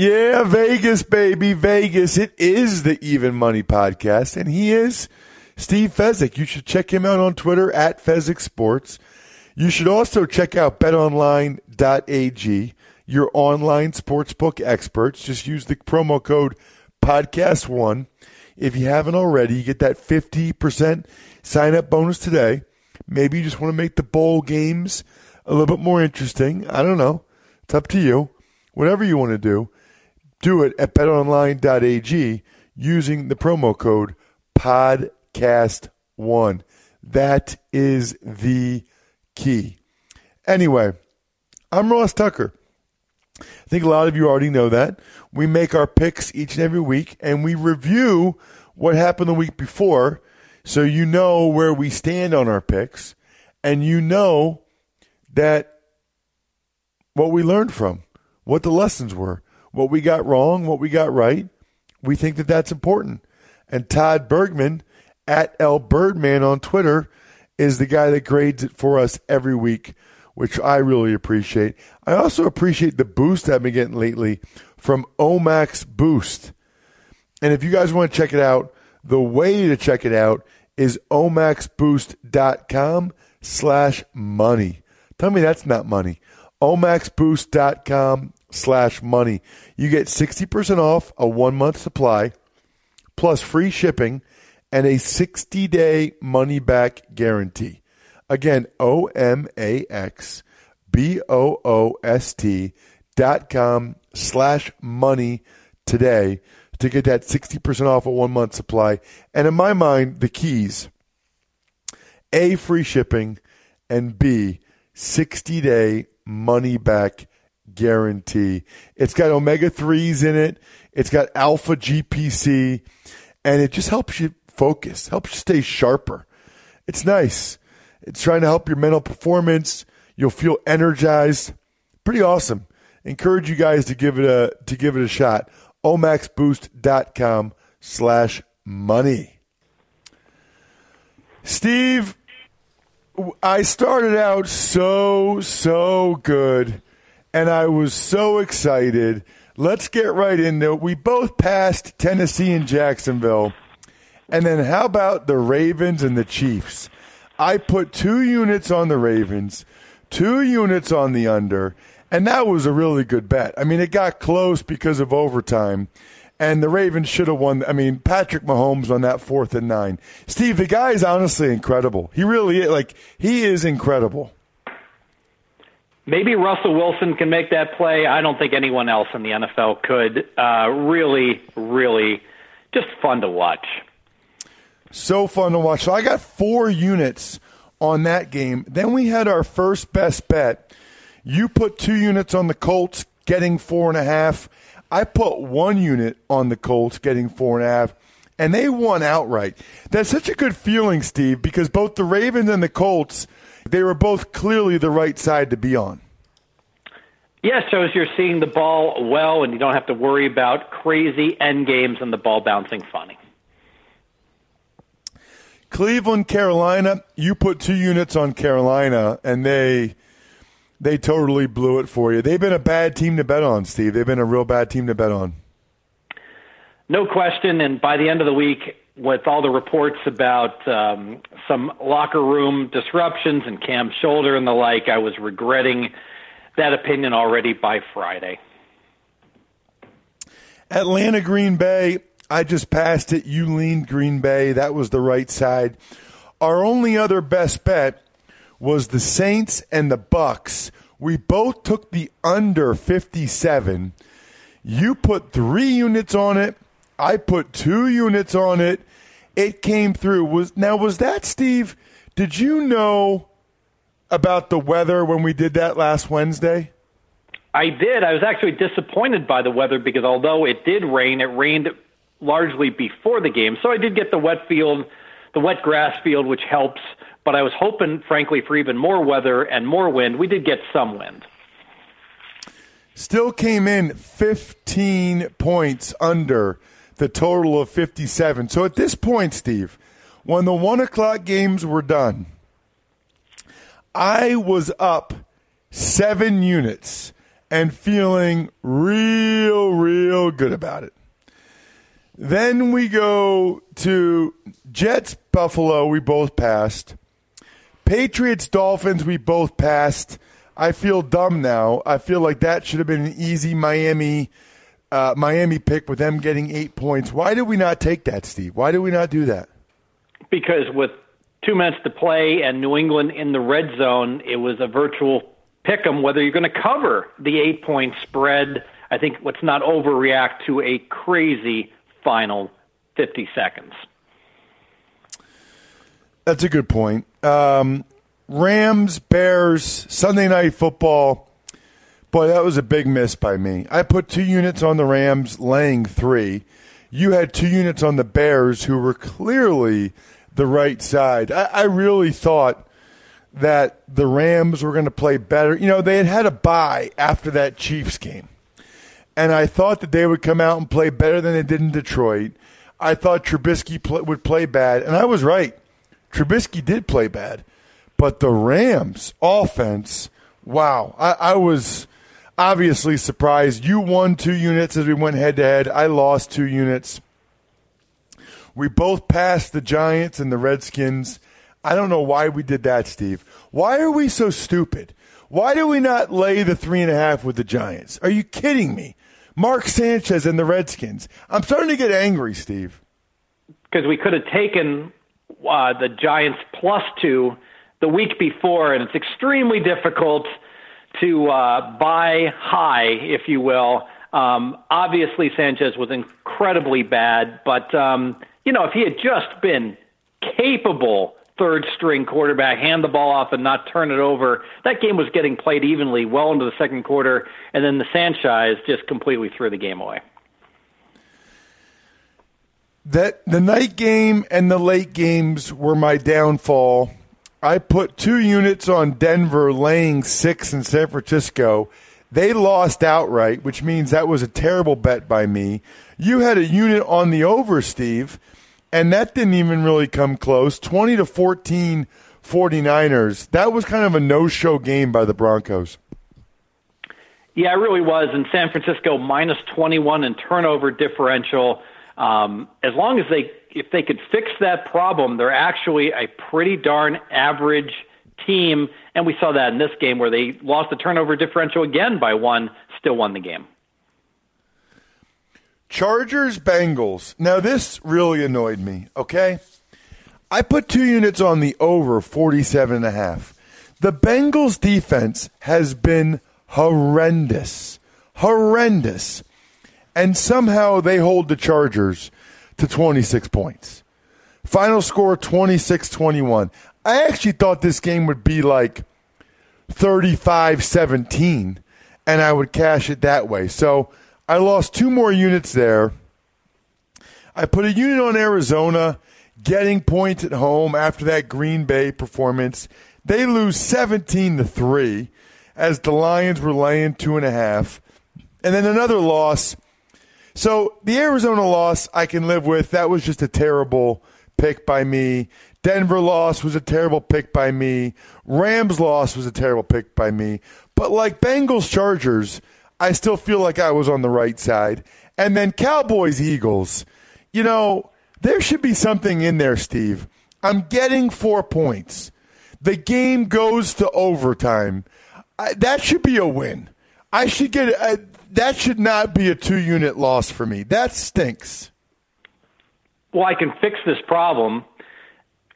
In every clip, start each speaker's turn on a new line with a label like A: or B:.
A: Yeah, Vegas, baby, Vegas. It is the Even Money Podcast, and he is Steve Fezzik. You should check him out on Twitter at Fezzik Sports. You should also check out betonline.ag, your online sportsbook experts. Just use the promo code podcast1. If you haven't already, you get that 50% sign up bonus today. Maybe you just want to make the bowl games a little bit more interesting. I don't know. It's up to you. Whatever you want to do do it at betonline.ag using the promo code podcast1. That is the key. Anyway, I'm Ross Tucker. I think a lot of you already know that. We make our picks each and every week and we review what happened the week before so you know where we stand on our picks and you know that what we learned from, what the lessons were what we got wrong, what we got right. We think that that's important. And Todd Bergman at L Birdman on Twitter is the guy that grades it for us every week, which I really appreciate. I also appreciate the boost I've been getting lately from Omax Boost. And if you guys want to check it out, the way to check it out is omaxboost.com slash money. Tell me that's not money. omaxboost.com slash money. You get 60% off a one month supply plus free shipping and a 60 day money back guarantee. Again, O M A X B O O S T dot com slash money today to get that 60% off a one month supply. And in my mind, the keys A, free shipping, and B, 60 day money back guarantee. It's got omega 3s in it, it's got alpha GPC, and it just helps you focus, helps you stay sharper. It's nice. It's trying to help your mental performance. You'll feel energized. Pretty awesome. Encourage you guys to give it a to give it a shot. omaxboost.com slash money. Steve, I started out so, so good and I was so excited. Let's get right into it. We both passed Tennessee and Jacksonville. And then how about the Ravens and the Chiefs? I put two units on the Ravens, two units on the under, and that was a really good bet. I mean, it got close because of overtime, and the Ravens should have won. I mean, Patrick Mahomes on that fourth and nine. Steve, the guy is honestly incredible. He really is. Like, he is incredible.
B: Maybe Russell Wilson can make that play. I don't think anyone else in the NFL could. Uh, really, really, just fun to watch.
A: So fun to watch. So I got four units on that game. Then we had our first best bet. You put two units on the Colts, getting four and a half. I put one unit on the Colts, getting four and a half, and they won outright. That's such a good feeling, Steve, because both the Ravens and the Colts – they were both clearly the right side to be on.
B: Yeah, shows you're seeing the ball well, and you don't have to worry about crazy end games and the ball bouncing funny.
A: Cleveland, Carolina. You put two units on Carolina, and they they totally blew it for you. They've been a bad team to bet on, Steve. They've been a real bad team to bet on.
B: No question. And by the end of the week, with all the reports about um, some locker room disruptions and Cam shoulder and the like, I was regretting that opinion already by Friday.
A: Atlanta, Green Bay. I just passed it. You leaned Green Bay. That was the right side. Our only other best bet was the Saints and the Bucs. We both took the under 57. You put 3 units on it. I put 2 units on it. It came through. Was now was that Steve? Did you know about the weather when we did that last Wednesday?
B: I did. I was actually disappointed by the weather because although it did rain, it rained largely before the game. So I did get the wet field, the wet grass field, which helps. But I was hoping, frankly, for even more weather and more wind. We did get some wind.
A: Still came in 15 points under the total of 57. So at this point, Steve, when the one o'clock games were done, I was up seven units and feeling real, real good about it. Then we go to Jets, Buffalo, we both passed. Patriots, Dolphins, we both passed. I feel dumb now. I feel like that should have been an easy Miami uh, Miami pick with them getting eight points. Why did we not take that, Steve? Why did we not do that?
B: Because with two minutes to play and New England in the red zone, it was a virtual pick 'em whether you're going to cover the eight point spread. I think let's not overreact to a crazy final 50 seconds.
A: That's a good point. Um, Rams, Bears, Sunday night football. Boy, that was a big miss by me. I put two units on the Rams, laying three. You had two units on the Bears, who were clearly the right side. I, I really thought that the Rams were going to play better. You know, they had had a bye after that Chiefs game. And I thought that they would come out and play better than they did in Detroit. I thought Trubisky would play bad. And I was right. Trubisky did play bad. But the Rams offense, wow. I, I was obviously surprised. You won two units as we went head to head. I lost two units. We both passed the Giants and the Redskins. I don't know why we did that, Steve. Why are we so stupid? Why do we not lay the three and a half with the Giants? Are you kidding me? Mark Sanchez and the Redskins. I'm starting to get angry, Steve.
B: Because we could have taken uh, the Giants plus two the week before, and it's extremely difficult to uh, buy high, if you will. Um, obviously, Sanchez was incredibly bad, but um, you know if he had just been capable third string quarterback, hand the ball off and not turn it over. That game was getting played evenly well into the second quarter, and then the Sanchez just completely threw the game away.
A: That the night game and the late games were my downfall. I put two units on Denver laying six in San Francisco. They lost outright, which means that was a terrible bet by me. You had a unit on the over, Steve, and that didn't even really come close. 20 to 14 49ers. That was kind of a no-show game by the Broncos.
B: Yeah, it really was. In San Francisco, minus 21 in turnover differential. Um, as long as they if they could fix that problem, they're actually a pretty darn average team. And we saw that in this game where they lost the turnover differential again by one, still won the game.
A: Chargers Bengals. Now this really annoyed me, okay? I put two units on the over 47 and a half. The Bengals defense has been horrendous. Horrendous. And somehow they hold the Chargers to 26 points. Final score 26 21. I actually thought this game would be like 35 17, and I would cash it that way. So I lost two more units there. I put a unit on Arizona, getting points at home after that Green Bay performance. They lose 17 to 3 as the Lions were laying two and a half. And then another loss. So the Arizona loss I can live with. That was just a terrible, pick by me. Denver loss was a terrible pick by me. Rams loss was a terrible pick by me. But like Bengals Chargers, I still feel like I was on the right side. And then Cowboys Eagles, you know, there should be something in there, Steve. I'm getting four points. The game goes to overtime. I, that should be a win. I should get a, that should not be a two unit loss for me. That stinks.
B: Well, I can fix this problem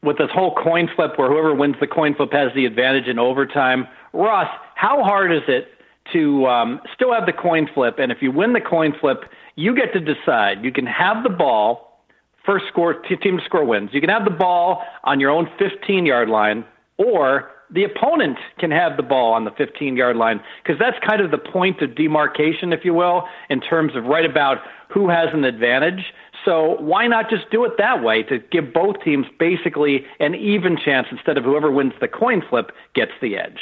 B: with this whole coin flip where whoever wins the coin flip has the advantage in overtime. Ross, how hard is it to um, still have the coin flip? And if you win the coin flip, you get to decide. You can have the ball, first score, team to score wins. You can have the ball on your own 15 yard line, or the opponent can have the ball on the 15 yard line because that's kind of the point of demarcation, if you will, in terms of right about who has an advantage. So why not just do it that way to give both teams basically an even chance instead of whoever wins the coin flip gets the edge?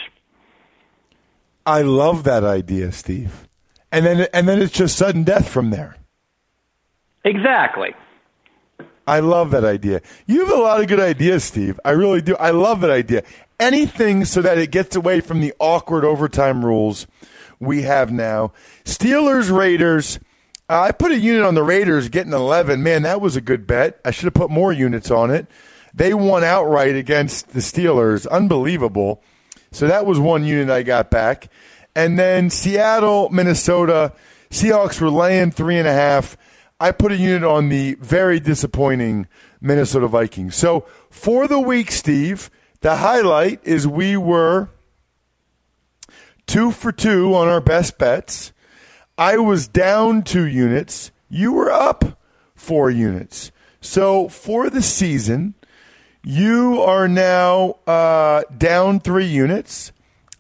A: I love that idea, Steve. And then and then it's just sudden death from there.
B: Exactly.
A: I love that idea. You have a lot of good ideas, Steve. I really do. I love that idea. Anything so that it gets away from the awkward overtime rules we have now. Steelers Raiders uh, I put a unit on the Raiders getting 11. Man, that was a good bet. I should have put more units on it. They won outright against the Steelers. Unbelievable. So that was one unit I got back. And then Seattle, Minnesota. Seahawks were laying three and a half. I put a unit on the very disappointing Minnesota Vikings. So for the week, Steve, the highlight is we were two for two on our best bets. I was down two units. You were up four units. So for the season, you are now uh, down three units.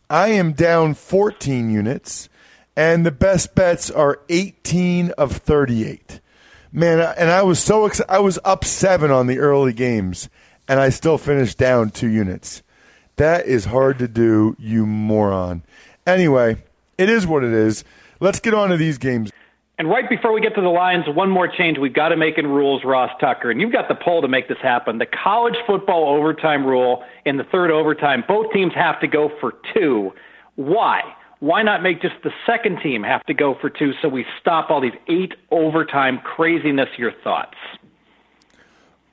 A: I am down 14 units. And the best bets are 18 of 38. Man, and I was so excited. I was up seven on the early games, and I still finished down two units. That is hard to do, you moron. Anyway, it is what it is. Let's get on to these games.
B: And right before we get to the Lions, one more change we've got to make in rules, Ross Tucker. And you've got the poll to make this happen. The college football overtime rule in the third overtime, both teams have to go for two. Why? Why not make just the second team have to go for two so we stop all these eight overtime craziness? Your thoughts?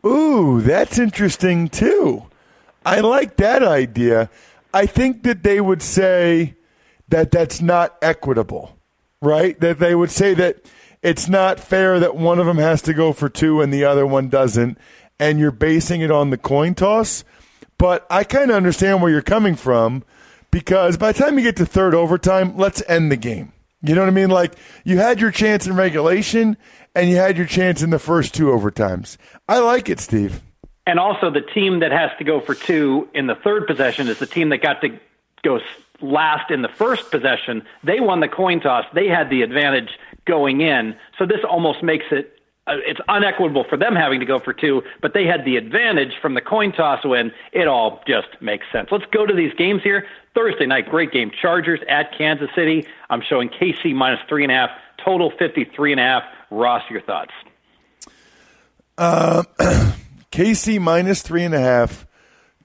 A: Ooh, that's interesting too. I like that idea. I think that they would say that that's not equitable right? That they would say that it's not fair that one of them has to go for two and the other one doesn't, and you're basing it on the coin toss. But I kind of understand where you're coming from because by the time you get to third overtime, let's end the game. You know what I mean? Like you had your chance in regulation and you had your chance in the first two overtimes. I like it, Steve.
B: And also, the team that has to go for two in the third possession is the team that got to go last in the first possession, they won the coin toss. They had the advantage going in. So this almost makes it it's unequitable for them having to go for two, but they had the advantage from the coin toss win. It all just makes sense. Let's go to these games here. Thursday night, great game. Chargers at Kansas City. I'm showing KC minus three and a half, total 53 and a half. Ross, your thoughts?
A: Uh, KC minus three and a half,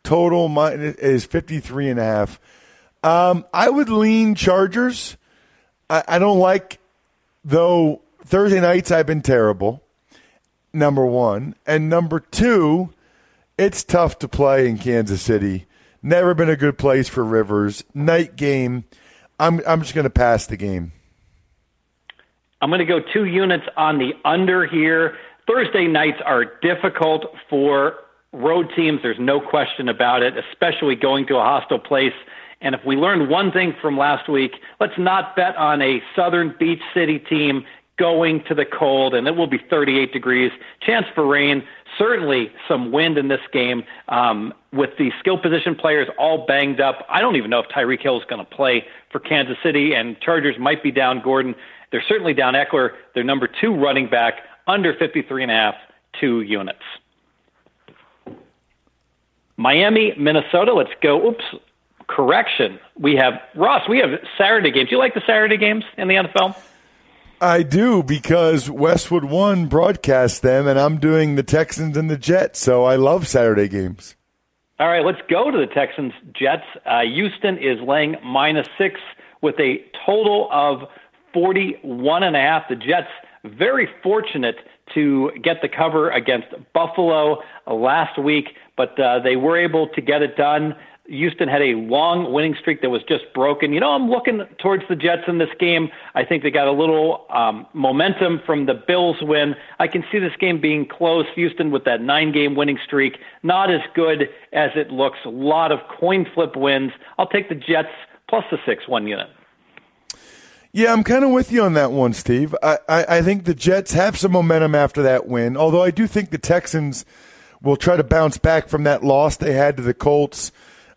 A: total is 53 and a half. Um, I would lean Chargers. I, I don't like, though, Thursday nights I've been terrible, number one. And number two, it's tough to play in Kansas City. Never been a good place for Rivers. Night game. I'm, I'm just going to pass the game.
B: I'm going to go two units on the under here. Thursday nights are difficult for road teams. There's no question about it, especially going to a hostile place and if we learned one thing from last week, let's not bet on a southern beach city team going to the cold, and it will be 38 degrees. Chance for rain, certainly some wind in this game. Um, with the skill position players all banged up, I don't even know if Tyreek Hill is going to play for Kansas City, and Chargers might be down Gordon. They're certainly down Ekeler. their number two running back, under 53 and a half, two units. Miami, Minnesota. Let's go. Oops, correction. We have Ross. We have Saturday games. Do you like the Saturday games in the NFL?
A: I do because Westwood One broadcasts them, and I'm doing the Texans and the Jets, so I love Saturday games.
B: All right, let's go to the Texans Jets. Uh, Houston is laying minus six with a total of 41 and a half. The Jets very fortunate to get the cover against Buffalo last week, but uh, they were able to get it done. Houston had a long winning streak that was just broken. You know, I'm looking towards the Jets in this game. I think they got a little um, momentum from the Bills win. I can see this game being close. Houston with that nine game winning streak, not as good as it looks. A lot of coin flip wins. I'll take the Jets plus the six one unit.
A: Yeah, I'm kind of with you on that one, Steve. I, I, I think the Jets have some momentum after that win, although I do think the Texans will try to bounce back from that loss they had to the Colts.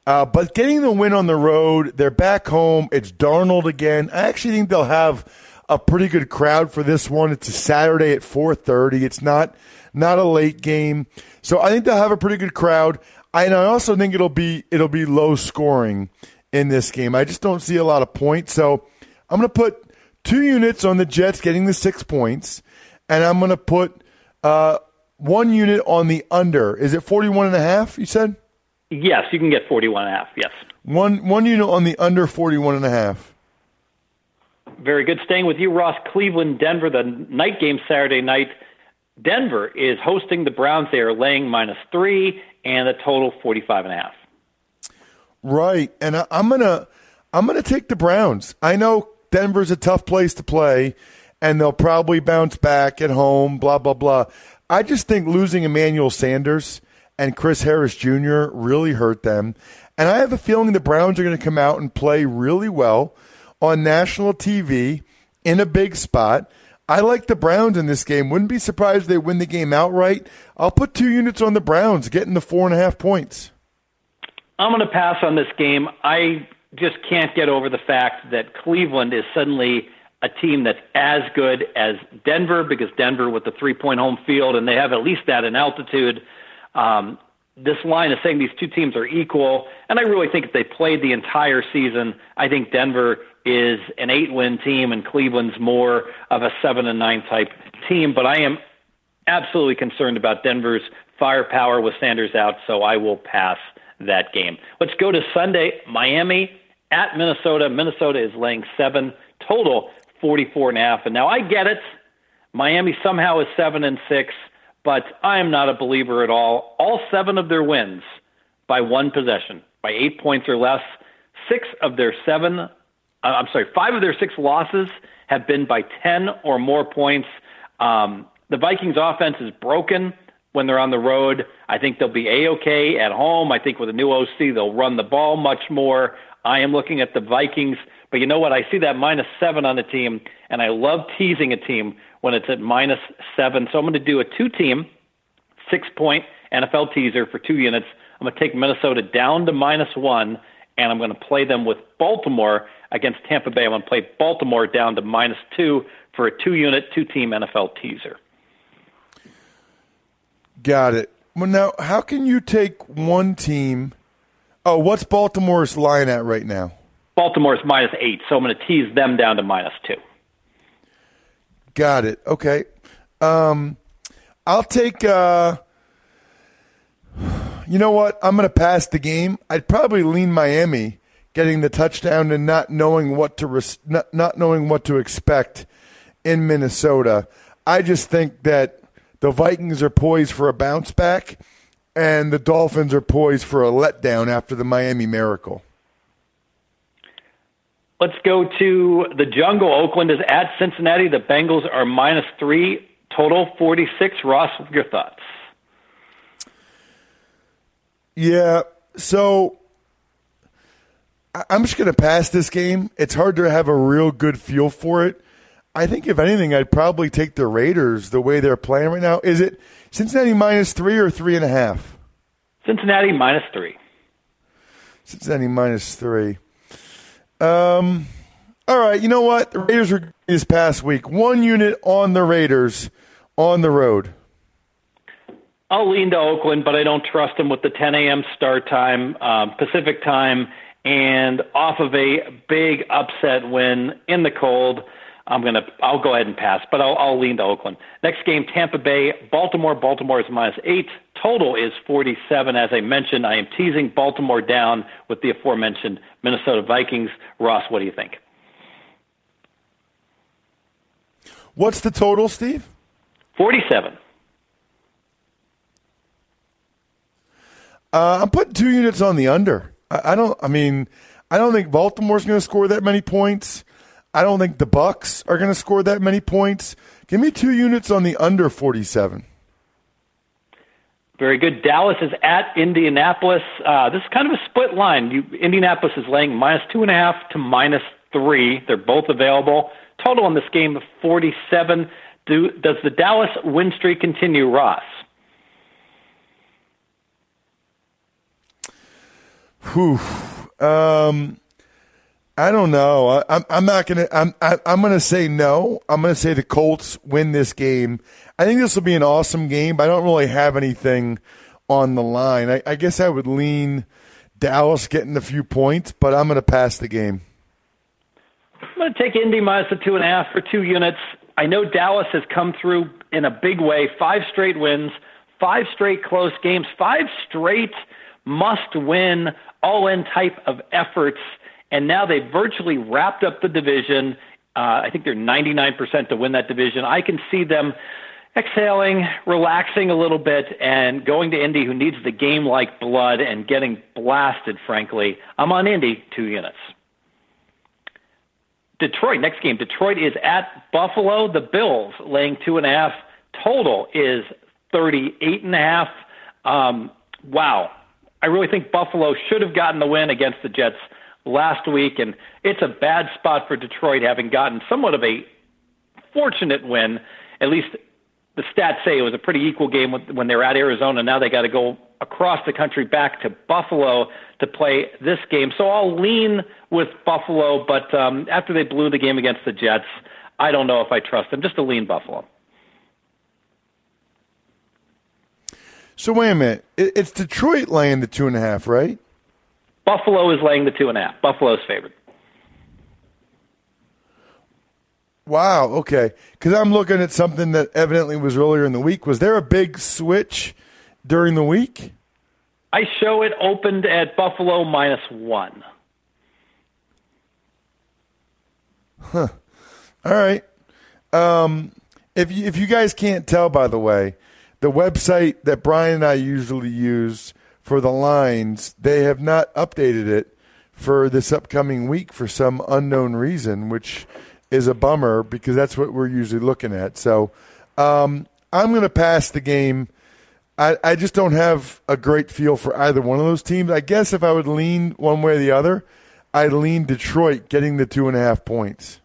A: Uh, but getting the win on the road, they're back home. It's Darnold again. I actually think they'll have a pretty good crowd for this one. It's a Saturday at 4:30. It's not not a late game, so I think they'll have a pretty good crowd. I, and I also think it'll be it'll be low scoring in this game. I just don't see a lot of points, so I'm going to put two units on the Jets getting the six points, and I'm going to put uh, one unit on the under. Is it 41 and a half? You said.
B: Yes, you can get 41 and a half. Yes.
A: One one unit on the under 41 and a half.
B: Very good. Staying with you, Ross. Cleveland, Denver, the night game Saturday night. Denver is hosting the Browns. They are laying minus three and a total 45 and a half.
A: Right, and I, I'm gonna I'm gonna take the Browns. I know Denver's a tough place to play, and they'll probably bounce back at home. Blah blah blah. I just think losing Emmanuel Sanders and Chris Harris Jr. really hurt them. And I have a feeling the Browns are going to come out and play really well on national TV in a big spot. I like the Browns in this game. Wouldn't be surprised if they win the game outright. I'll put two units on the Browns, getting the four and a half points.
B: I'm going to pass on this game. I just can't get over the fact that Cleveland is suddenly a team that's as good as Denver because Denver with the three point home field and they have at least that in altitude. Um, this line is saying these two teams are equal, and I really think if they played the entire season, I think Denver is an eight-win team and Cleveland's more of a seven and nine type team. But I am absolutely concerned about Denver's firepower with Sanders out, so I will pass that game. Let's go to Sunday, Miami at Minnesota. Minnesota is laying seven total, 44 and a half. And now I get it. Miami somehow is seven and six but I am not a believer at all. All seven of their wins by one possession, by eight points or less. Six of their seven, uh, I'm sorry, five of their six losses have been by 10 or more points. Um, the Vikings offense is broken when they're on the road. I think they'll be A-OK at home. I think with a new OC, they'll run the ball much more. I am looking at the Vikings, but you know what? I see that minus seven on the team, and I love teasing a team when it's at minus seven. So I'm going to do a two team, six point NFL teaser for two units. I'm going to take Minnesota down to minus one, and I'm going to play them with Baltimore against Tampa Bay. I'm going to play Baltimore down to minus two for a two unit, two team NFL teaser.
A: Got it. Well, now, how can you take one team? Oh, what's Baltimore's line at right now?
B: Baltimore's minus eight, so I'm going to tease them down to minus two.
A: Got it. Okay. Um, I'll take. Uh, you know what? I'm going to pass the game. I'd probably lean Miami getting the touchdown and not knowing what to res- not, not knowing what to expect in Minnesota. I just think that the Vikings are poised for a bounce back, and the Dolphins are poised for a letdown after the Miami Miracle.
B: Let's go to the jungle. Oakland is at Cincinnati. The Bengals are minus three, total 46. Ross, your thoughts?
A: Yeah, so I'm just going to pass this game. It's hard to have a real good feel for it. I think, if anything, I'd probably take the Raiders the way they're playing right now. Is it Cincinnati minus three or three and a half?
B: Cincinnati minus three.
A: Cincinnati minus three. Um, all right, you know what? The Raiders were this past week. One unit on the Raiders on the road.
B: I'll lean to Oakland, but I don't trust them with the 10 a.m. start time, um, Pacific time, and off of a big upset win in the cold. I'm gonna I'll go ahead and pass, but I'll, I'll lean to Oakland. Next game, Tampa Bay, Baltimore. Baltimore is minus eight. Total is 47. As I mentioned, I am teasing Baltimore down with the aforementioned Minnesota Vikings. Ross, what do you think?
A: What's the total, Steve?
B: 47.
A: Uh, I'm putting two units on the under. I, I don't. I mean, I don't think Baltimore's going to score that many points. I don't think the Bucs are going to score that many points. Give me two units on the under 47.
B: Very good. Dallas is at Indianapolis. Uh, this is kind of a split line. You, Indianapolis is laying minus two and a half to minus three. They're both available. Total on this game of 47. Do, does the Dallas win streak continue, Ross?
A: Whew. Um, I don't know. I, I'm I'm not gonna. I'm I, I'm gonna say no. I'm gonna say the Colts win this game. I think this will be an awesome game. But I don't really have anything on the line. I, I guess I would lean Dallas getting a few points, but I'm gonna pass the game.
B: I'm to take Indy minus the two and a half for two units. I know Dallas has come through in a big way. Five straight wins, five straight close games, five straight must win, all in type of efforts. And now they've virtually wrapped up the division. Uh, I think they're 99% to win that division. I can see them exhaling, relaxing a little bit, and going to Indy, who needs the game like blood, and getting blasted, frankly. I'm on Indy, two units. Detroit, next game. Detroit is at Buffalo. The Bills laying two and a half. Total is 38 and a half. Um, wow. I really think Buffalo should have gotten the win against the Jets last week, and it's a bad spot for Detroit having gotten somewhat of a fortunate win. At least the stats say it was a pretty equal game when they were at Arizona. Now they got to go across the country back to Buffalo to play this game. So I'll lean with Buffalo, but um, after they blew the game against the Jets, I don't know if I trust them. Just to lean Buffalo.
A: So wait a minute. It's Detroit laying the two and a half, right?
B: Buffalo is laying the two and a half. Buffalo's favored.
A: Wow. Okay. Because I'm looking at something that evidently was earlier in the week. Was there a big switch during the week?
B: I show it opened at Buffalo minus one.
A: Huh. All right. Um, if you, if you guys can't tell, by the way, the website that Brian and I usually use for the lines, they have not updated it for this upcoming week for some unknown reason, which is a bummer because that's what we're usually looking at. So um, I'm going to pass the game. I, I just don't have a great feel for either one of those teams. I guess if I would lean one way or the other, I'd lean Detroit getting the two and a half points.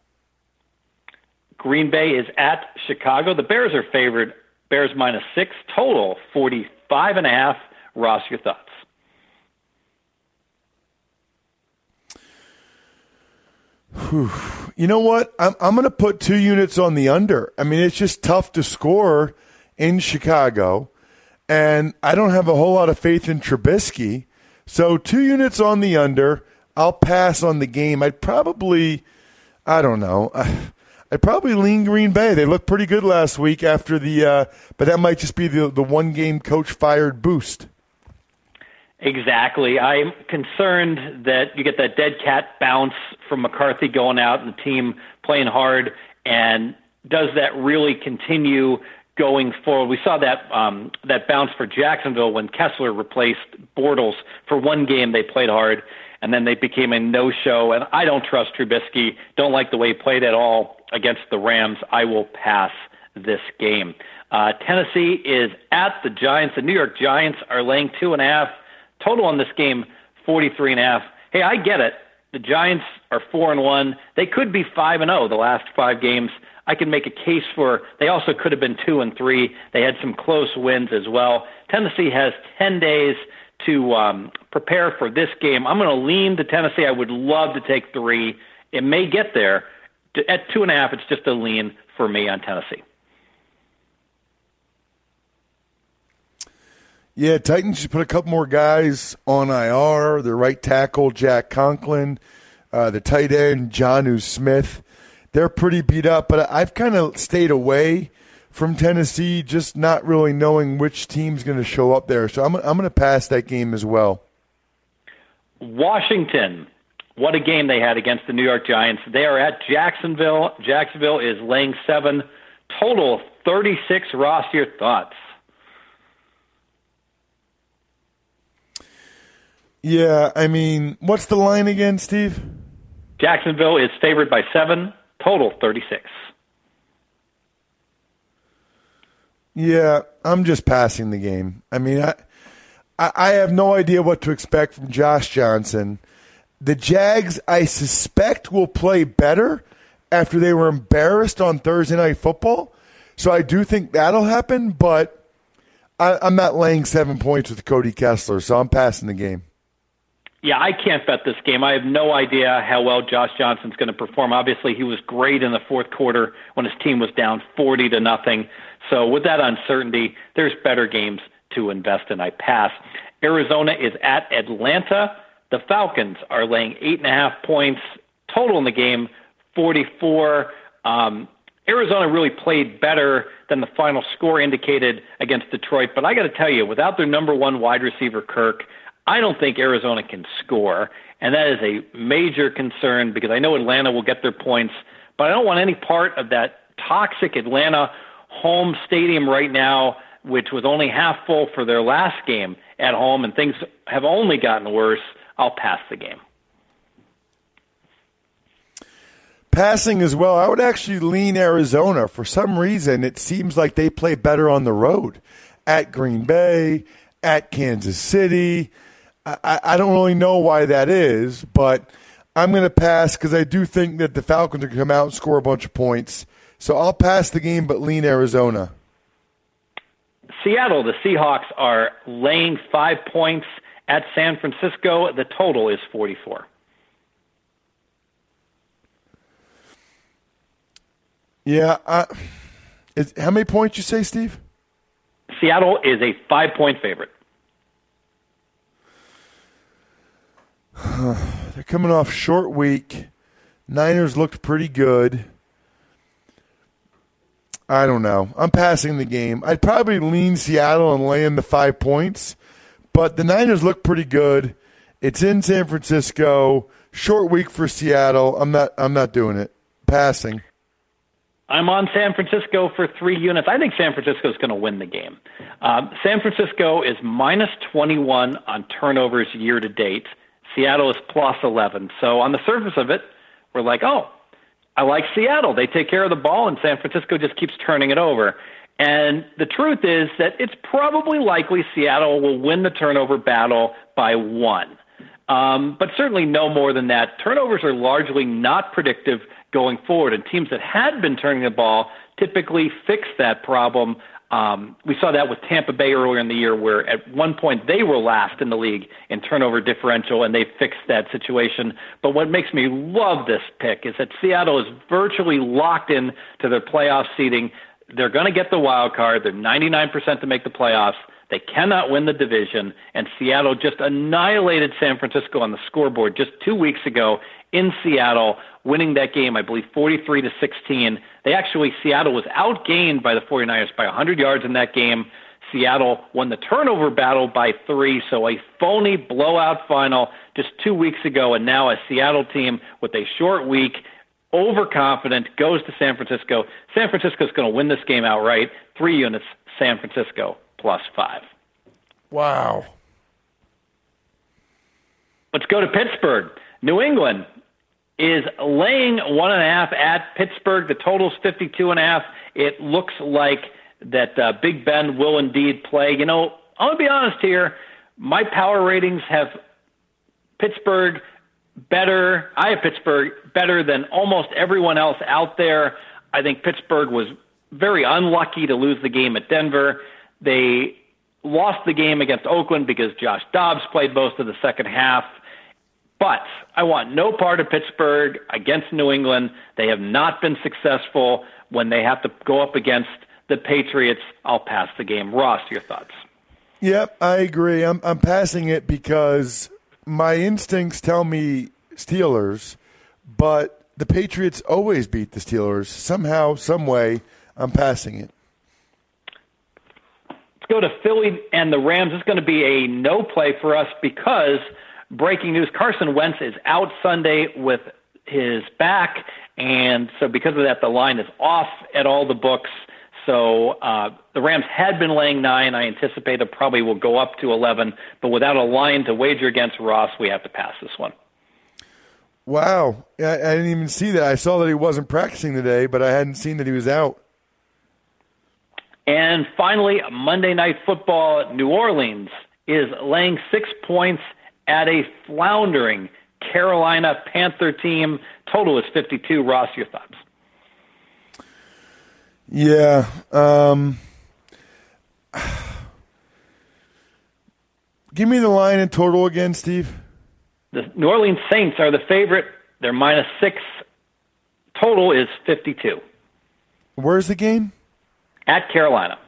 B: Green Bay is at Chicago. The Bears are favored. Bears minus six, total 45 and a half. Ross, your thoughts?
A: Whew. You know what? I'm, I'm going to put two units on the under. I mean, it's just tough to score in Chicago, and I don't have a whole lot of faith in Trubisky. So two units on the under. I'll pass on the game. I'd probably, I don't know. I'd probably lean Green Bay. They looked pretty good last week after the, uh, but that might just be the the one game coach fired boost.
B: Exactly. I'm concerned that you get that dead cat bounce from McCarthy going out and the team playing hard. And does that really continue going forward? We saw that um, that bounce for Jacksonville when Kessler replaced Bortles for one game. They played hard, and then they became a no-show. And I don't trust Trubisky. Don't like the way he played at all against the Rams. I will pass this game. Uh, Tennessee is at the Giants. The New York Giants are laying two and a half Total on this game, 43 and a half. Hey, I get it. The Giants are 4 and 1. They could be 5 and 0 the last 5 games. I can make a case for they also could have been 2 and 3. They had some close wins as well. Tennessee has 10 days to um, prepare for this game. I'm going to lean to Tennessee. I would love to take 3. It may get there. At 2.5, it's just a lean for me on Tennessee.
A: Yeah, Titans should put a couple more guys on IR. The right tackle, Jack Conklin, uh, the tight end, Jonnu Smith. they're pretty beat up. But I've kind of stayed away from Tennessee, just not really knowing which team's going to show up there. So I'm I'm going to pass that game as well.
B: Washington. What a game they had against the New York Giants. They are at Jacksonville. Jacksonville is laying seven. Total 36. Ross, your thoughts?
A: Yeah, I mean, what's the line again, Steve?
B: Jacksonville is favored by seven. Total 36.
A: Yeah, I'm just passing the game. I mean, I, I have no idea what to expect from Josh Johnson. The Jags, I suspect, will play better after they were embarrassed on Thursday Night Football. So I do think that'll happen, but I, I'm not laying seven points with Cody Kessler, so I'm passing the game.
B: Yeah, I can't bet this game. I have no idea how well Josh Johnson's going to perform. Obviously, he was great in the fourth quarter when his team was down 40 to nothing. So with that uncertainty, there's better games to invest in. I pass. Arizona is at Atlanta. The Falcons are laying eight and a half points total in the game, 44. Um, Arizona really played better than the final score indicated against Detroit. But I got to tell you, without their number one wide receiver, Kirk, I don't think Arizona can score. And that is a major concern because I know Atlanta will get their points, but I don't want any part of that toxic Atlanta home stadium right now, which was only half full for their last game at home, and things have only gotten worse. I'll pass the game.
A: Passing as well, I would actually lean Arizona. For some reason, it seems like they play better on the road at Green Bay, at Kansas City. I, I don't really know why that is, but I'm going to pass because I do think that the Falcons are going to come out and score a bunch of points. So I'll pass the game, but lean Arizona.
B: Seattle, the Seahawks are laying five points at San Francisco. The total is 44.
A: Yeah. Uh, is, how many points you say, Steve?
B: Seattle is a five point favorite.
A: They're coming off short week. Niners looked pretty good. I don't know. I'm passing the game. I'd probably lean Seattle and lay in the five points, but the Niners look pretty good. It's in San Francisco. Short week for Seattle. I'm not. I'm not doing it. Passing.
B: I'm on San Francisco for three units. I think San Francisco is going to win the game. Um, San Francisco is minus 21 on turnovers year to date. Seattle is plus 11. So on the surface of it, we're like, oh, I like Seattle. They take care of the ball, and San Francisco just keeps turning it over. And the truth is that it's probably likely Seattle will win the turnover battle by one. Um, but certainly no more than that. Turnovers are largely not predictive going forward, and teams that had been turning the ball typically fix that problem um, we saw that with Tampa Bay earlier in the year, where at one point they were last in the league in turnover differential, and they fixed that situation. But what makes me love this pick is that Seattle is virtually locked in to their playoff seeding. They're going to get the wild card. They're 99% to make the playoffs. They cannot win the division, and Seattle just annihilated San Francisco on the scoreboard just two weeks ago in Seattle, winning that game, I believe, 43 to 16. They actually, Seattle was outgained by the 49ers by 100 yards in that game. Seattle won the turnover battle by three, so a phony blowout final just two weeks ago, and now a Seattle team with a short week, overconfident, goes to San Francisco. San Francisco is going to win this game outright. Three units, San Francisco plus five.
A: Wow.
B: Let's go to Pittsburgh. New England is laying one and a half at Pittsburgh. The total's 52 and a half. It looks like that uh, Big Ben will indeed play. You know, I'm to be honest here. My power ratings have Pittsburgh better. I have Pittsburgh better than almost everyone else out there. I think Pittsburgh was very unlucky to lose the game at Denver. They lost the game against Oakland because Josh Dobbs played most of the second half. But I want no part of Pittsburgh against New England. They have not been successful when they have to go up against the Patriots. I'll pass the game. Ross, your thoughts?
A: Yep, I agree. I'm I'm passing it because my instincts tell me Steelers, but the Patriots always beat the Steelers somehow, some way. I'm passing it.
B: Let's go to Philly and the Rams. It's going to be a no play for us because breaking news: Carson Wentz is out Sunday with his back, and so because of that, the line is off at all the books. So uh, the Rams had been laying nine. I anticipate it probably will go up to 11, but without a line to wager against Ross, we have to pass this one.
A: Wow. I, I didn't even see that. I saw that he wasn't practicing today, but I hadn't seen that he was out.
B: And finally, Monday Night Football, New Orleans is laying six points at a floundering Carolina Panther team. Total is 52. Ross, your thoughts?
A: Yeah. Um, give me the line in total again, Steve.
B: The New Orleans Saints are the favorite. They're minus six. Total is 52.
A: Where's the game?
B: At Carolina.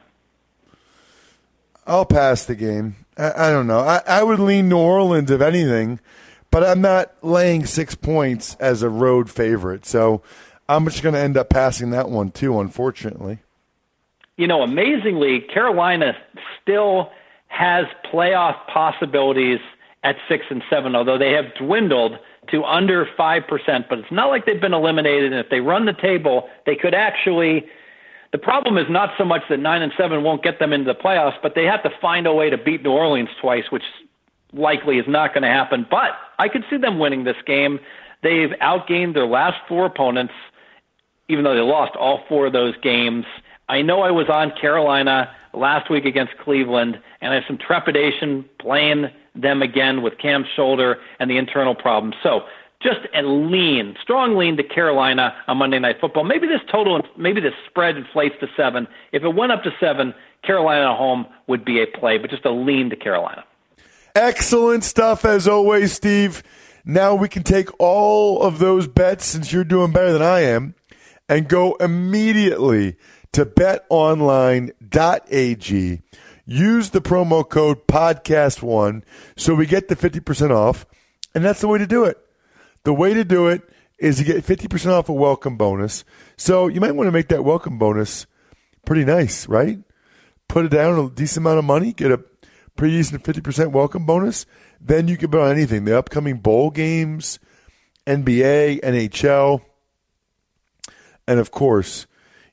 A: I'll pass the game. I, I don't know. I, I would lean New Orleans if anything, but I'm not laying six points as a road favorite. So I'm just going to end up passing that one too, unfortunately.
B: You know, amazingly, Carolina still has playoff possibilities at six and seven, although they have dwindled to under five percent. But it's not like they've been eliminated. And if they run the table, they could actually. The problem is not so much that nine and seven won't get them into the playoffs, but they have to find a way to beat New Orleans twice, which likely is not going to happen. But I could see them winning this game. They've outgained their last four opponents, even though they lost all four of those games. I know I was on Carolina last week against Cleveland, and I have some trepidation playing them again with Cam's shoulder and the internal problems. So just a lean, strong lean to Carolina on Monday Night Football. Maybe this total, maybe this spread inflates to seven. If it went up to seven, Carolina home would be a play, but just a lean to Carolina.
A: Excellent stuff as always, Steve. Now we can take all of those bets since you're doing better than I am and go immediately to betonline.ag. Use the promo code podcast1 so we get the 50% off. And that's the way to do it. The way to do it is to get 50% off a welcome bonus. So you might want to make that welcome bonus pretty nice, right? Put it down a decent amount of money, get a pretty decent 50% welcome bonus. Then you can bet on anything. The upcoming bowl games, NBA, NHL, and of course,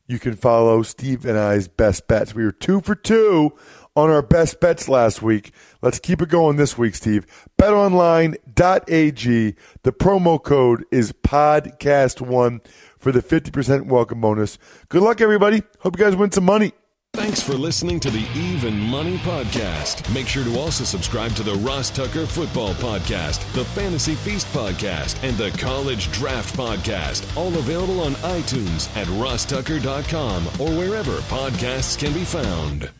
A: you can follow Steve and I's best bets. We were two for two on our best bets last week. Let's keep it going this week, Steve. BetOnline.ag. The promo code is podcast1 for the 50% welcome bonus. Good luck, everybody. Hope you guys win some money.
C: Thanks for listening to the Even Money Podcast. Make sure to also subscribe to the Ross Tucker Football Podcast, the Fantasy Feast Podcast, and the College Draft Podcast. All available on iTunes at rosstucker.com or wherever podcasts can be found.